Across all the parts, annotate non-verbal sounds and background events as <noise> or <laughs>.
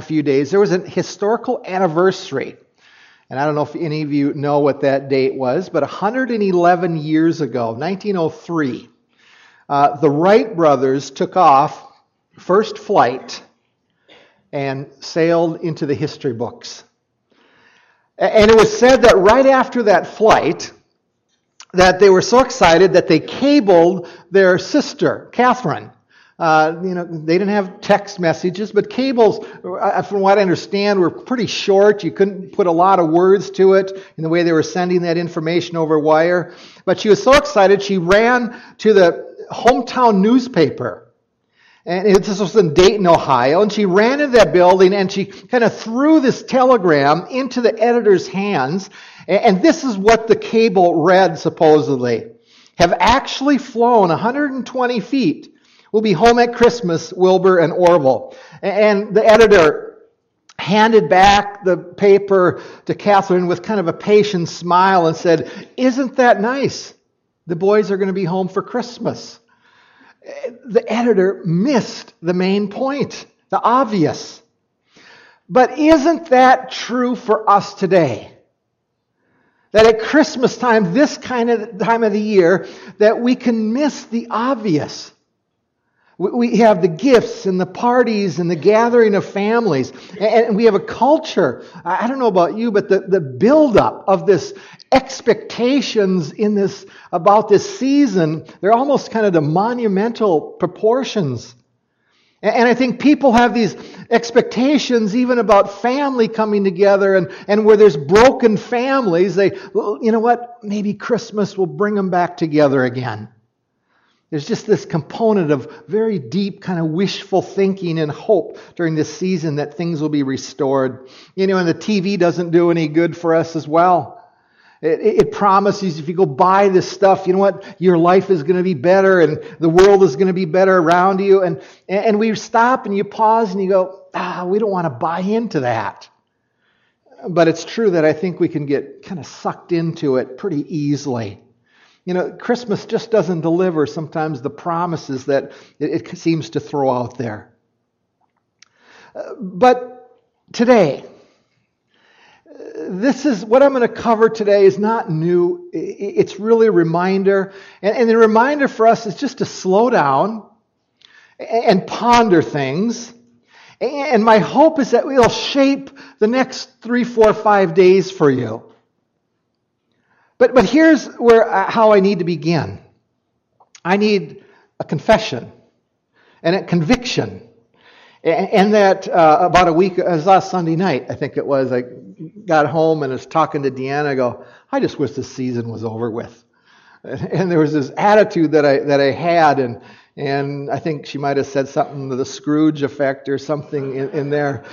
a few days, there was a historical anniversary. And I don't know if any of you know what that date was, but 111 years ago, 1903, uh, the Wright brothers took off first flight and sailed into the history books. And it was said that right after that flight, that they were so excited that they cabled their sister, Katharine. Uh, you know, they didn't have text messages, but cables, uh, from what I understand, were pretty short. You couldn't put a lot of words to it in the way they were sending that information over wire. But she was so excited, she ran to the hometown newspaper. And this was in Dayton, Ohio. And she ran into that building and she kind of threw this telegram into the editor's hands. And this is what the cable read, supposedly. Have actually flown 120 feet. We'll be home at Christmas, Wilbur and Orville. And the editor handed back the paper to Katharine with kind of a patient smile and said, Isn't that nice? The boys are going to be home for Christmas. The editor missed the main point, the obvious. But isn't that true for us today? That at Christmas time, this kind of time of the year, that we can miss the obvious. We have the gifts and the parties and the gathering of families. And we have a culture. I don't know about you, but the, the buildup of this expectations in this, about this season, they're almost kind of the monumental proportions. And I think people have these expectations even about family coming together and, and where there's broken families, they, you know what, maybe Christmas will bring them back together again. There's just this component of very deep kind of wishful thinking and hope during this season that things will be restored. You know, and the TV doesn't do any good for us as well. It, it, promises if you go buy this stuff, you know what? Your life is going to be better and the world is going to be better around you. And, and we stop and you pause and you go, ah, we don't want to buy into that. But it's true that I think we can get kind of sucked into it pretty easily. You know, Christmas just doesn't deliver sometimes the promises that it, it seems to throw out there. Uh, but today, this is what I'm going to cover today is not new. It's really a reminder. And, and the reminder for us is just to slow down and ponder things. And my hope is that it'll shape the next three, four, five days for you. But, but here's where, uh, how I need to begin I need a confession and a conviction. And that uh, about a week, it was last Sunday night, I think it was, I got home and was talking to Deanna. I go, I just wish the season was over with. <laughs> And there was this attitude that I, that I had, and, and I think she might have said something to the Scrooge effect or something in, in there.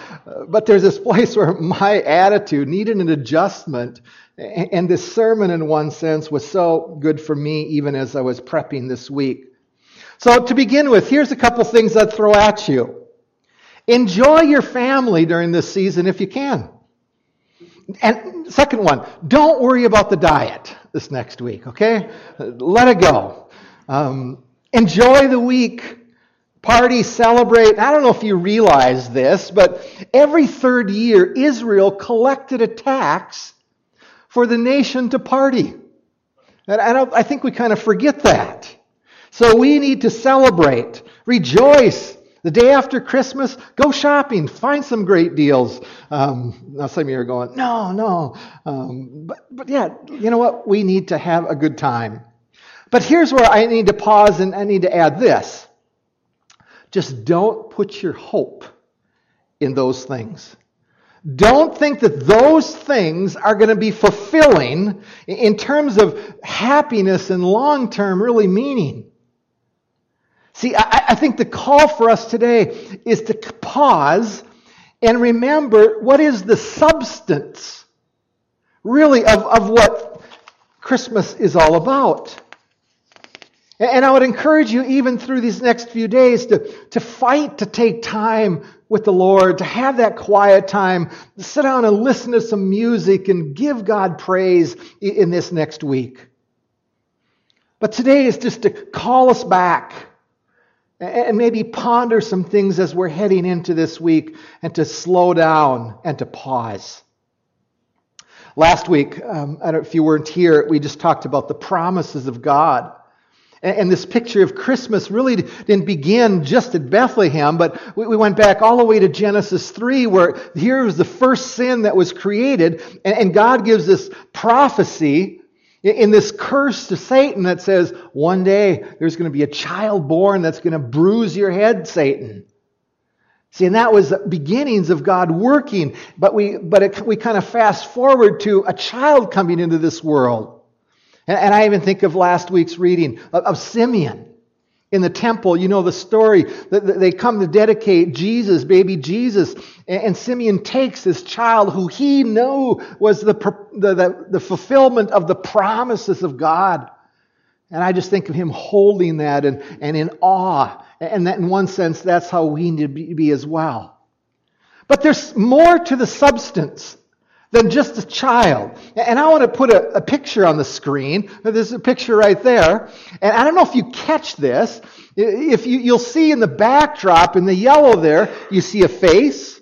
But there's this <laughs> place where my attitude needed an adjustment. And this sermon, in one sense, was so good for me even as I was prepping this week. So, to begin with, here's a couple things I'd throw at you. Enjoy your family during this season if you can. And second one, don't worry about the diet this next week, okay? Let it go. Um, enjoy the week. Party, celebrate. I don't know if you realize this, but every third year, Israel collected a tax for the nation to party. And I, I think we kind of forget that. So we need to celebrate, rejoice, the day after Christmas, go shopping, find some great deals. Um, now, some of you are going, no, no. Um, but, but yeah, you know what? We need to have a good time. But here's where I need to pause and I need to add this. Just don't put your hope in those things. Don't think that those things are going to be fulfilling in terms of happiness and long term, really meaning. See, I, I think the call for us today is to pause and remember what is the substance, really, of, of what Christmas is all about. And I would encourage you, even through these next few days, to, to fight to take time with the Lord, to have that quiet time, to sit down and listen to some music and give God praise in this next week. But today is just to call us back and maybe ponder some things as we're heading into this week and to slow down and to pause. Last week, um, I don't if you weren't here, we just talked about the promises of God. And, this picture of Christmas really didn't begin just at Bethlehem, but we, we went back all the way to Genesis 3, where here was the first sin that was created, and, and God gives this prophecy in this curse to Satan that says, one day there's going to be a child born that's going to bruise your head, Satan. See, and that was the beginnings of God working, but we, but it, we kind of fast forward to a child coming into this world. And, and I even think of last week's reading of, of Simeon in the temple. You know the story that they come to dedicate Jesus, baby Jesus, and Simeon takes this child who he knew was the, the, the, fulfillment of the promises of God. And I just think of him holding that and, and in awe. And that in one sense, that's how we need to be as well. But there's more to the substance than just a child. And I want to put a, a, picture on the screen. There's a picture right there. And I don't know if you catch this. If you, you'll see in the backdrop, in the yellow there, you see a face.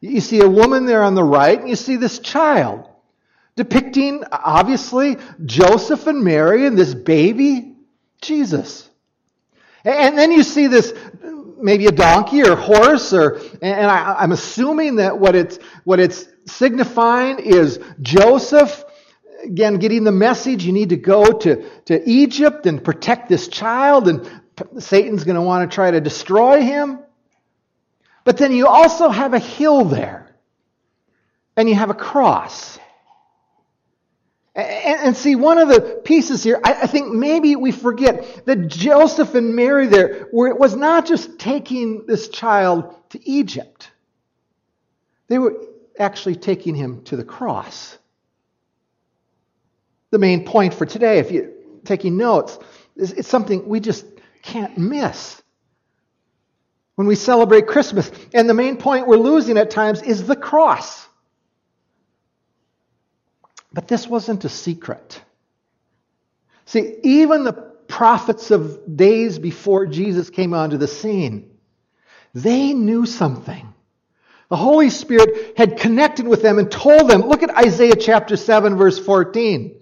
You see a woman there on the right, and you see this child. Depicting, obviously, Joseph and Mary and this baby, Jesus. And then you see this maybe a donkey or horse or and I, am assuming that what it's what it's signifying is Joseph, again, getting the message you need to go to, to Egypt and protect this child, and Satan's going to want to try to destroy him. But then you also have a hill there, and you have a cross. And, see, one of the pieces here, I, think maybe we forget that Joseph and Mary there, where it was not just taking this child to Egypt. They were actually taking him to the cross. The main point for today, if you're taking notes, is it's something we just can't miss when we celebrate Christmas. And the main point we're losing at times is the cross. But this wasn't a secret. See, even the prophets of days before Jesus came onto the scene, they knew something. The Holy Spirit had connected with them and told them. Look at Isaiah chapter 7, verse 14.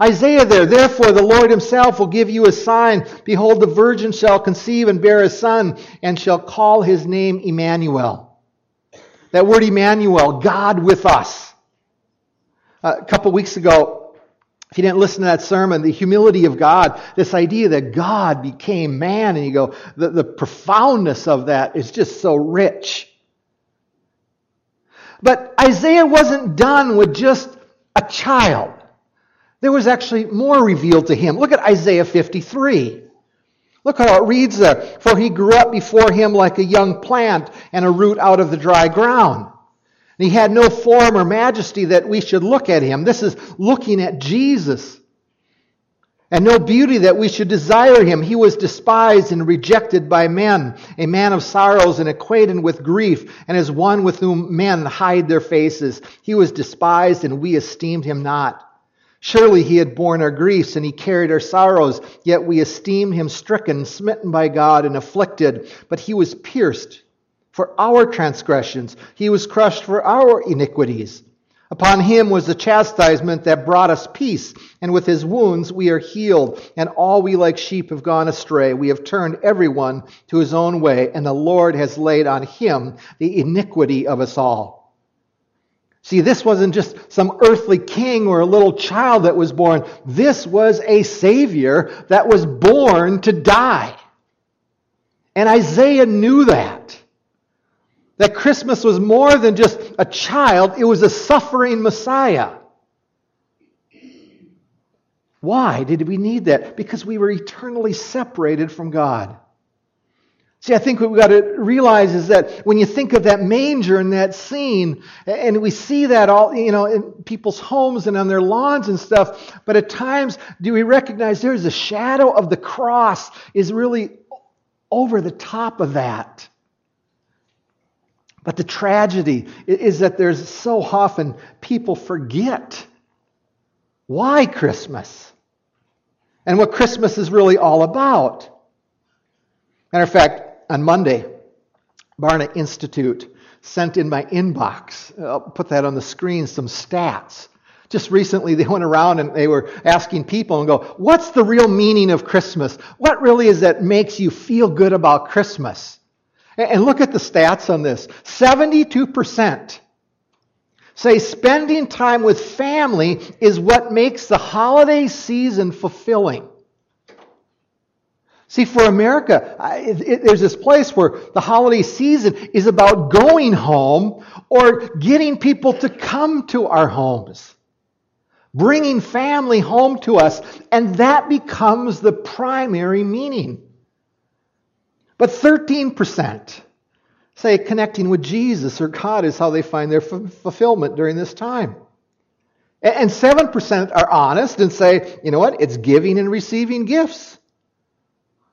Isaiah there, therefore the Lord himself will give you a sign. Behold, the virgin shall conceive and bear a son, and shall call his name Emmanuel. That word Emmanuel, God with us. A couple weeks ago, if you didn't listen to that sermon, the humility of God, this idea that God became man, and you go, the, the profoundness of that is just so rich. But Isaiah wasn't done with just a child. There was actually more revealed to him. Look at Isaiah 53. Look how it reads there. For he grew up before him like a young plant and a root out of the dry ground. And he had no form or majesty that we should look at him. This is looking at Jesus and no beauty that we should desire him. He was despised and rejected by men, a man of sorrows and acquainted with grief, and as one with whom men hide their faces. He was despised, and we esteemed him not. Surely he had borne our griefs, and he carried our sorrows, yet we esteemed him stricken, smitten by God, and afflicted. But he was pierced for our transgressions, he was crushed for our iniquities. Upon him was the chastisement that brought us peace, and with his wounds we are healed. And all we like sheep have gone astray. We have turned everyone to his own way, and the Lord has laid on him the iniquity of us all. See, this wasn't just some earthly king or a little child that was born. This was a Savior that was born to die. And Isaiah knew that. That Christmas was more than just a child, it was a suffering Messiah. Why did we need that? Because we were eternally separated from God. See, I think what we've got to realize is that when you think of that manger and that scene, and we see that all, you know, in people's homes and on their lawns and stuff, but at times do we recognize there's a shadow of the cross is really over the top of that. But the tragedy is that there's so often people forget why Christmas and what Christmas is really all about. Matter of fact, on Monday, Barna Institute sent in my inbox, I'll put that on the screen, some stats. Just recently, <laughs> they went around and they were asking people and go, What's the real meaning of Christmas? What really is that makes you feel good about Christmas? And look at the stats on this 72% say spending time with family is what makes the holiday season fulfilling. See, for America, it, it, there's this place where the holiday season is about going home or getting people to come to our homes, bringing family home to us, and that becomes the primary meaning. But 13% say connecting with Jesus or God is how they find their f- fulfillment during this time. And 7% are honest and say, you know what, it's giving and receiving gifts.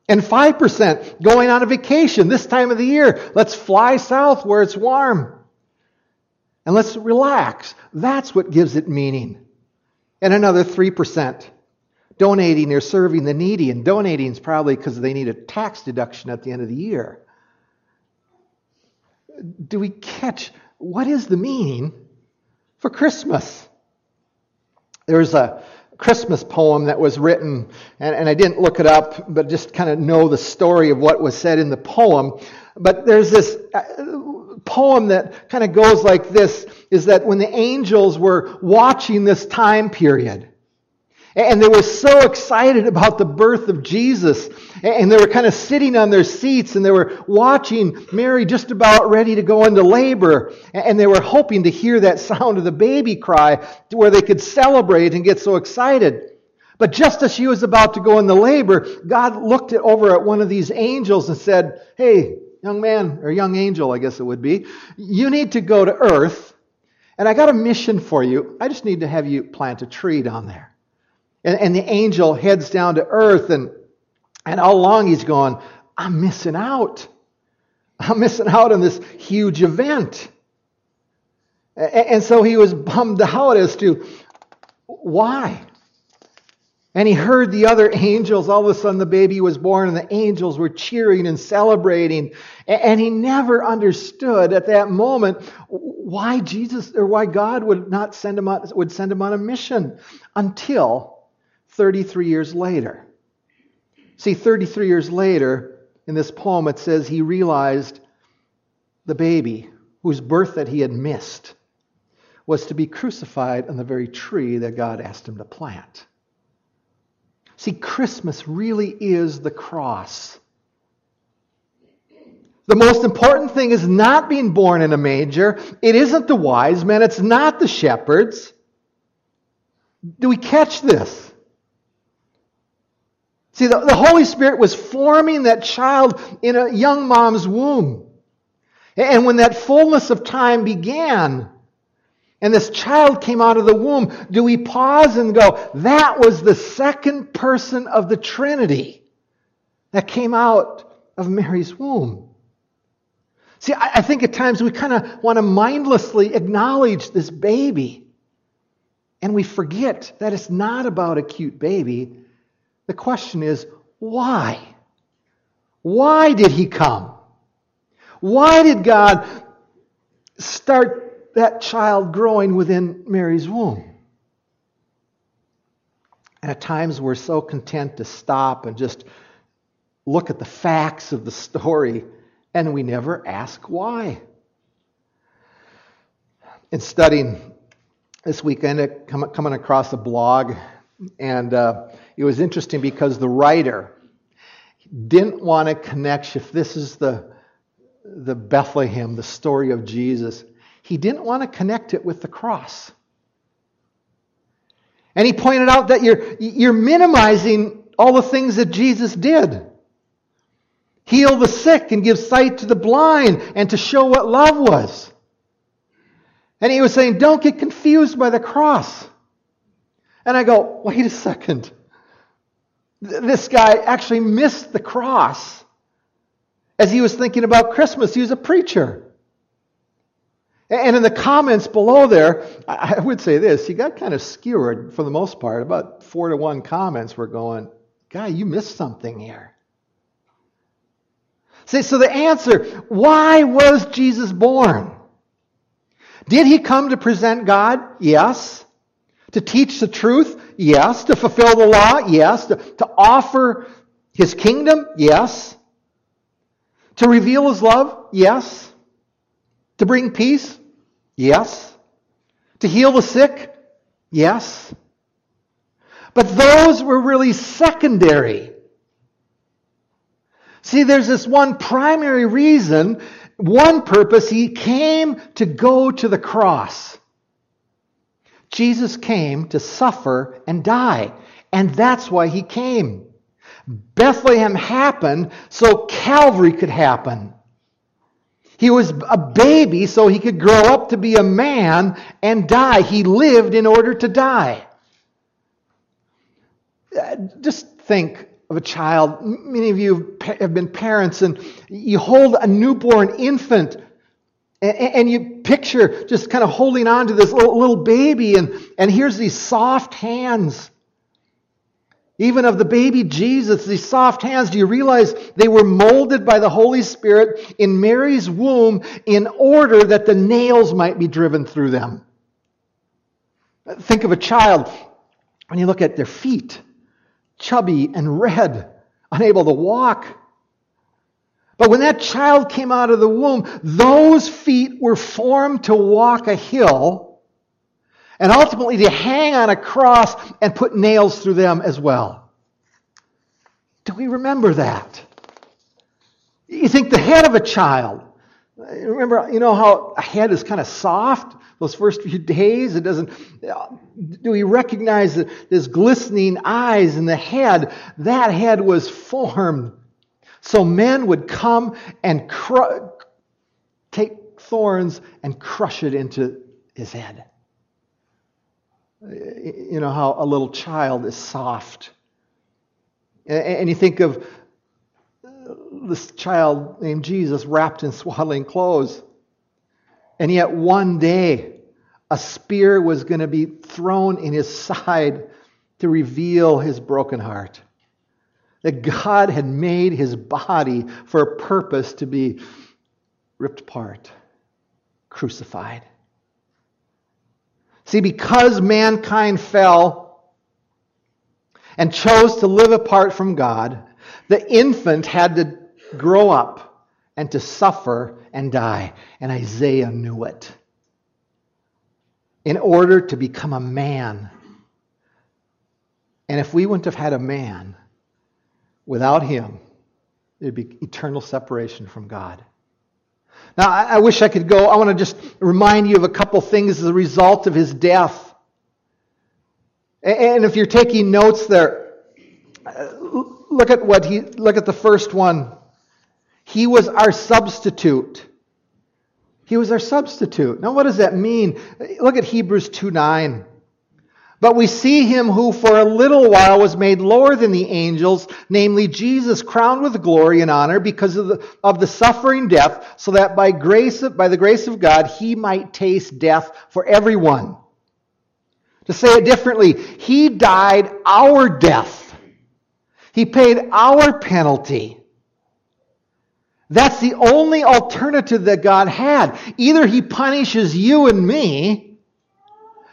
And 5% going on a vacation this time of the year. Let's fly south where it's warm. And let's relax. That's what gives it meaning. And another 3% donating or serving the needy. And donating is probably because they need a tax deduction at the end of the year. Do we catch what is the meaning for Christmas? There's a Christmas poem that was written, and, and I didn't look it up, but just kind of know the story of what was said in the poem. But there's this uh, poem that kind of goes like this is that when the angels were watching this time period, and they were so excited about the birth of Jesus. And they were kind of sitting on their seats and they were watching Mary just about ready to go into labor. And they were hoping to hear that sound of the baby cry to where they could celebrate and get so excited. But just as she was about to go into labor, God looked over at one of these angels and said, Hey, young man, or young angel, I guess it would be, you need to go to earth. And I got a mission for you. I just need to have you plant a tree down there. And, and the angel heads down to earth, and, and all along he's going, I'm missing out. I'm missing out on this huge event. And, and so he was bummed out as to why. And he heard the other angels. All of a sudden, the baby was born, and the angels were cheering and celebrating. And he never understood at that moment why Jesus or why God would not send him on, would send him on a mission until 33 years later. See, 33 years later, in this poem, it says he realized the baby whose birth that he had missed was to be crucified on the very tree that God asked him to plant. See, Christmas really is the cross. The most important thing is not being born in a manger. It isn't the wise men. It's not the shepherds. Do we catch this? See, the, the Holy Spirit was forming that child in a young mom's womb. And when that fullness of time began, and this child came out of the womb, do we pause and go, that was the second person of the Trinity that came out of Mary's womb? See, I, I think at times we kind of want to mindlessly acknowledge this baby. And we forget that it's not about a cute baby. The question is, why? Why did he come? Why did God start that child growing within Mary's womb? And at times we're so content to stop and just look at the facts of the story and we never ask why. In studying this weekend, coming across a blog, and uh, it was interesting because the writer didn't want to connect, if this is the, the Bethlehem, the story of Jesus, he didn't want to connect it with the cross. And he pointed out that you're, you're minimizing all the things that Jesus did. Heal the sick and give sight to the blind and to show what love was. And he was saying, don't get confused by the cross. And I go, wait a second. This guy actually missed the cross as he was thinking about Christmas. He was a preacher. And in the comments below there, I would say this he got kind of skewered for the most part. About four to one comments were going, Guy, you missed something here. See, so the answer, why was Jesus born? Did he come to present God? Yes. To teach the truth? Yes. To fulfill the law? Yes. To, to offer his kingdom? Yes. To reveal his love? Yes. To bring peace? Yes. To heal the sick? Yes. But those were really secondary. See, there's this one primary reason, one purpose. He came to go to the cross. Jesus came to suffer and die. And that's why he came. Bethlehem happened so Calvary could happen. He was a baby so he could grow up to be a man and die. He lived in order to die. Just think of a child. Many of you have been parents, and you hold a newborn infant, and you picture just kind of holding on to this little baby, and, and here's these soft hands. Even of the baby Jesus, these soft hands, do you realize they were molded by the Holy Spirit in Mary's womb in order that the nails might be driven through them? Think of a child when you look at their feet chubby and red, unable to walk. But when that child came out of the womb, those feet were formed to walk a hill and ultimately to hang on a cross and put nails through them as well. Do we remember that? You think the head of a child, remember, you know how a head is kind of soft? those first few days. It doesn't. Do we recognize this glistening eyes in the head? That head was formed so men would come and cru- take thorns and crush it into his head. You know how a little child is soft. And you think of this child named Jesus wrapped in <laughs> swaddling clothes. And yet, one day, a spear was going to be thrown in his <laughs> side to reveal his broken heart. That God had made his body for a purpose to be ripped apart, crucified. See, because mankind fell and chose to live apart from God, the infant had to grow up and to suffer and die. And Isaiah knew it. In order to become a man. And if we wouldn't have had a man, without him, there'd be eternal separation from God. Now, I, wish I could go. I want to just remind you of a couple things as a result of his death. And if you're taking notes there, uh, look at what he look at the first one. He was our substitute. He was our substitute. Now, what does that mean? Look at Hebrews 2 9. But we see him who for a little while was made lower than the angels, namely Jesus, crowned with glory and honor because of the, of the suffering death, so that by grace by the grace of God he might taste death for everyone. To say it differently, he died our death. He paid our penalty. That's the only alternative that God had. Either He punishes you and me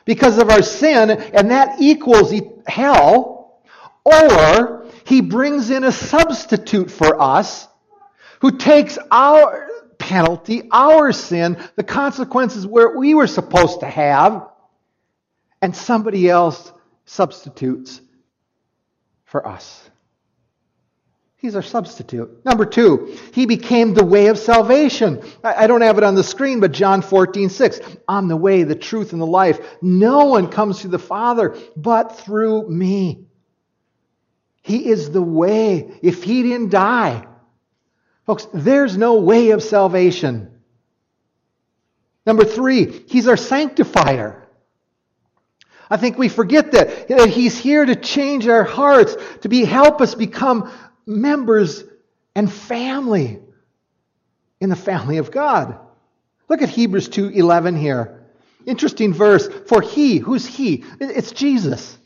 because of our sin, and that equals hell, or He brings in a substitute for us who takes our penalty, our sin, the consequences where we were supposed to have, and somebody else substitutes for us. He's our substitute. Number two, he became the way of salvation. I don't have it on the screen, but John 14, 6. I'm the way, the truth, and the life. No one comes to the Father but through me. He is the way. If he didn't die, folks, there's no way of salvation. Number three, he's our sanctifier. I think we forget that. He's here to change our hearts, to be help us become members and family in the family of God. Look at Hebrews 2:11 here. Interesting verse. For he, who's he? It's Jesus.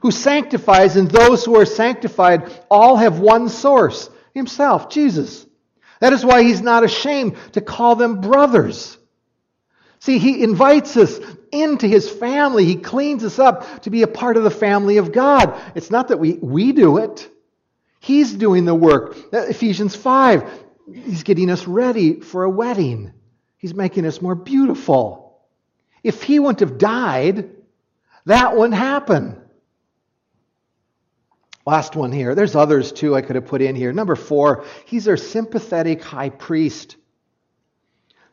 Who sanctifies and those who are sanctified all have one source, himself, Jesus. That is why he's not ashamed to call them brothers. See, he invites us into his family. He cleans us up to be a part of the family of God. It's not that we, we do it. He's doing the work. Ephesians 5, he's getting us ready for a wedding. He's making us more beautiful. If he wouldn't have died, that wouldn't happen. Last one here. There's others too I could have put in here. Number four, he's our sympathetic high priest.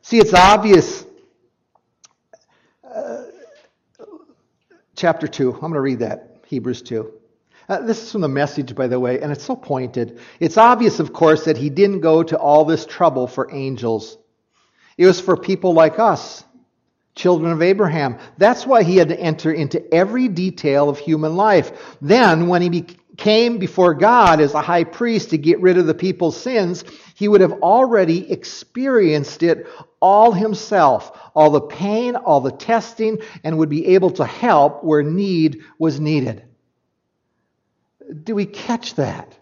See, it's obvious. Uh, chapter 2, I'm going to read that, Hebrews 2. Uh, this is from the message, by the way, and it's so pointed. It's obvious, of course, that he didn't go to all this trouble for angels. It was for people like us, children of Abraham. That's why he had to enter into every detail of human life. Then, when he came before God as a high priest to get rid of the people's sins, he would have already experienced it all himself, all the pain, all the testing, and would be able to help where need was needed. Do we catch that?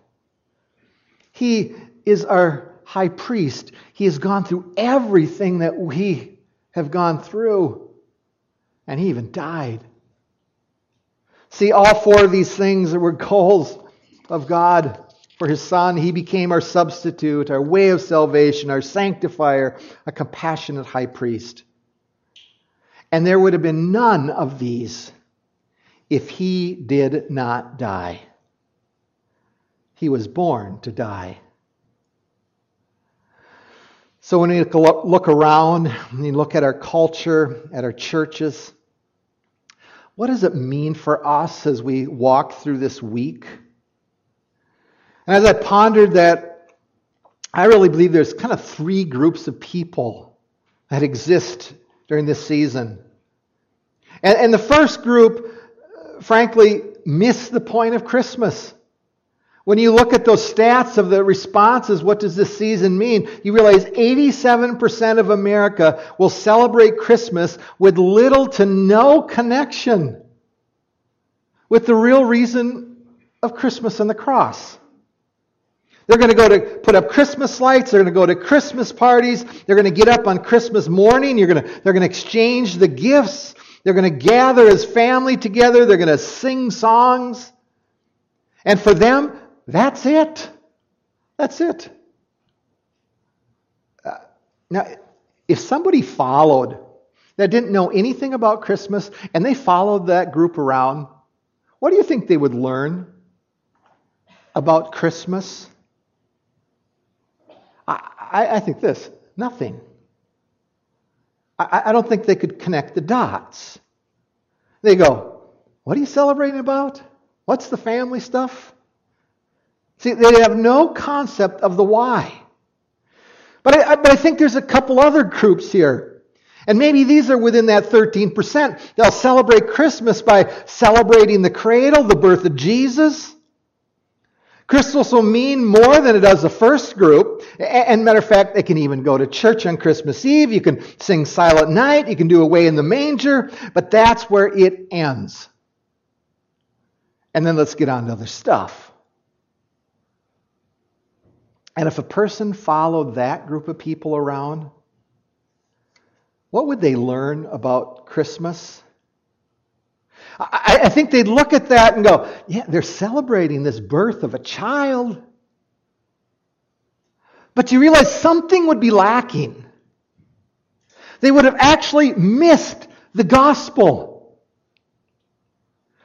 He is our high priest. He has gone through everything that we have gone through, and he even died. See, all four of these things were goals of God for his Son. He became our substitute, our way of salvation, our sanctifier, a compassionate high priest. And there would have been none of these if he did not die. He was born to die. So when we look around, we look at our culture, at our churches, what does it mean for us as we walk through this week? And as I pondered that, I really believe there's kind of three groups of people that exist during this season. And, and the first group, uh, frankly, miss the point of Christmas. When you look at those stats of the responses, what does this season mean? You realize 87% of America will celebrate Christmas with little to no connection with the real reason of Christmas and the cross. They're going to go to put up Christmas lights. They're going to go to Christmas parties. They're going to get up on Christmas morning. You're going to, they're going to exchange the gifts. They're going to gather as family together. They're going to sing songs. And for them, that's it. That's it. Uh, now, if somebody followed that didn't know anything about Christmas and they followed that group around, what do you think they would learn about Christmas? I, I, I think this nothing. I, I don't think they could connect the dots. They go, What are you celebrating about? What's the family stuff? See, they have no concept of the why. But I, but I think there's a couple other groups here. And maybe these are within that 13%. They'll celebrate Christmas by celebrating the cradle, the birth of Jesus. Christmas will mean more than it does the first group. And matter of fact, they can even go to church on Christmas Eve. You can sing Silent Night. You can do Away in the Manger. But that's where it ends. And then let's get on to other stuff. And if a person followed that group of people around, what would they learn about Christmas? I, I, think they'd look at that and go, yeah, they're celebrating this birth of a child. But you realize something would be lacking. They would have actually missed the gospel.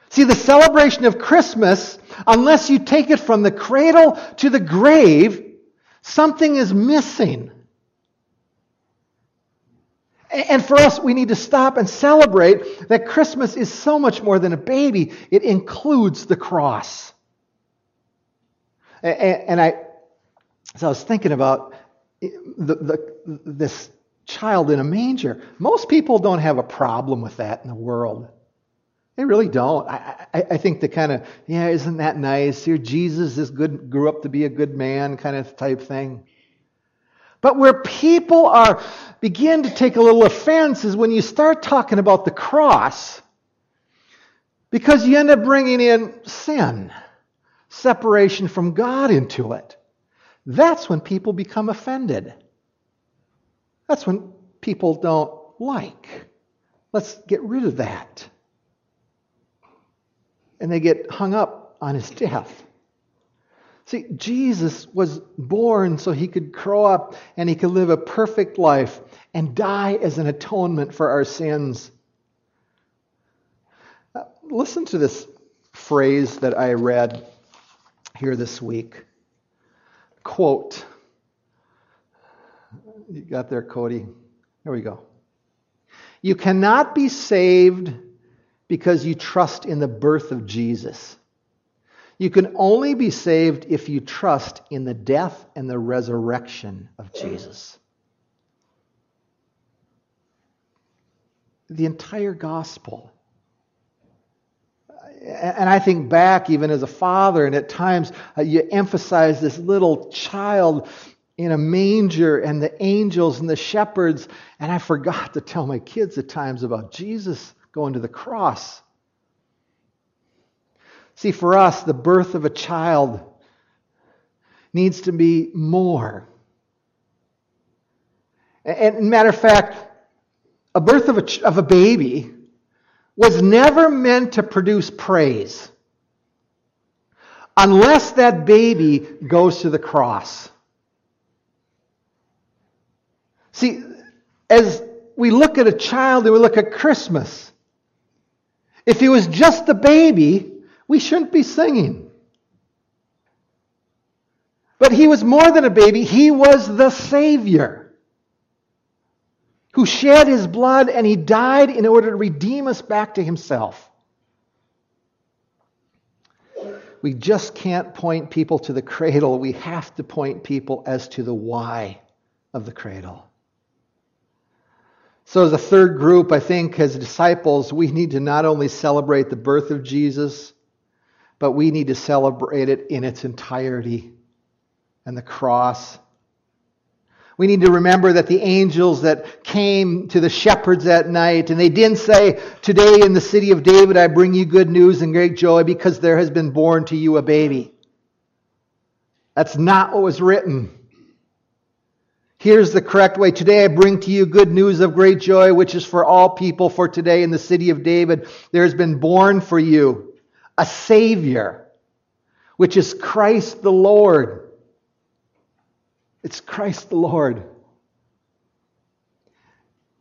See, the celebration of Christmas, unless you take it from the cradle to the grave, Something is missing. And for us, we need to stop and celebrate that Christmas is so much more than a baby, it includes the cross. And I, as I was thinking about eh, the, the, this child in a manger, most people don't have a problem with that in the world. They really don't. I, I, I think the kind of, yeah, isn't that nice? Here, Jesus is good, grew up to be a good man kind of type thing. But where people are begin to take a little offense is when you start talking about the cross, because you end up bringing in sin, separation from God into it. that's when people become offended. That's when people don't like. Let's get rid of that. And they get hung up on his death. See, Jesus was born so he could grow up and he could live a perfect life and die as an atonement for our sins. Uh, listen to this phrase that I read here this week. Quote. You got there, Cody? Here we go. You cannot be saved because you trust in the birth of Jesus. You can only be saved if you trust in the death and the resurrection of Jesus. The entire gospel. And I think back even as a father, and at times uh, you emphasize this little child in a manger and the angels and the shepherds. And I forgot to tell my kids at times about Jesus going to the cross. See, for us, the birth of a child needs to be more. And matter of fact, a birth of a, of a baby was never meant to produce praise unless that baby goes to the cross. See, as we look at a child and we look at Christmas, if he was just a baby, we shouldn't be singing. But he was more than a baby, he was the Savior who shed his blood and he died in order to redeem us back to himself. We just can't point people to the cradle. We have to point people as to the why of the cradle. So, as a third group, I think as disciples, we need to not only celebrate the birth of Jesus, but we need to celebrate it in its entirety and the cross. We need to remember that the angels that came to the shepherds that night, and they didn't say, Today in the city of David I bring you good news and great joy because there has been born to you a baby. That's not what was written. Here's the correct way. Today I bring to you good news of great joy, which is for all people. For today in the city of David, there has been born for you a Savior, which is Christ the Lord. It's Christ the Lord.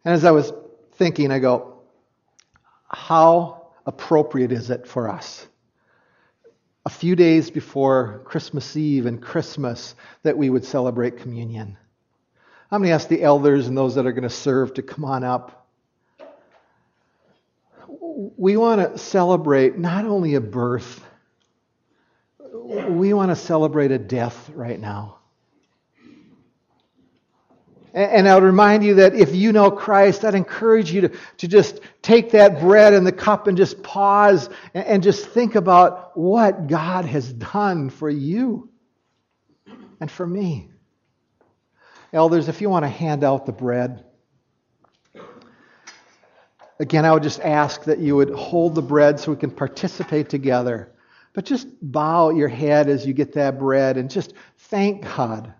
And as I was thinking, I go, how appropriate is it for us? A few days before Christmas Eve and Christmas, that we would celebrate communion. I'm going to ask the elders and those that are going to serve to come on up. We want to celebrate not only a birth, we want to celebrate a death right now. And I'll remind you that if you know Christ, I'd encourage you to, to just take that bread and the cup and just pause and, and just think about what God has done for you and for me. Elders, if you want to hand out the bread, again, I would just ask that you would hold the bread so we can participate together. But just bow your head as you get that bread and just thank God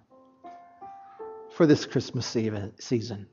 for this Christmas season.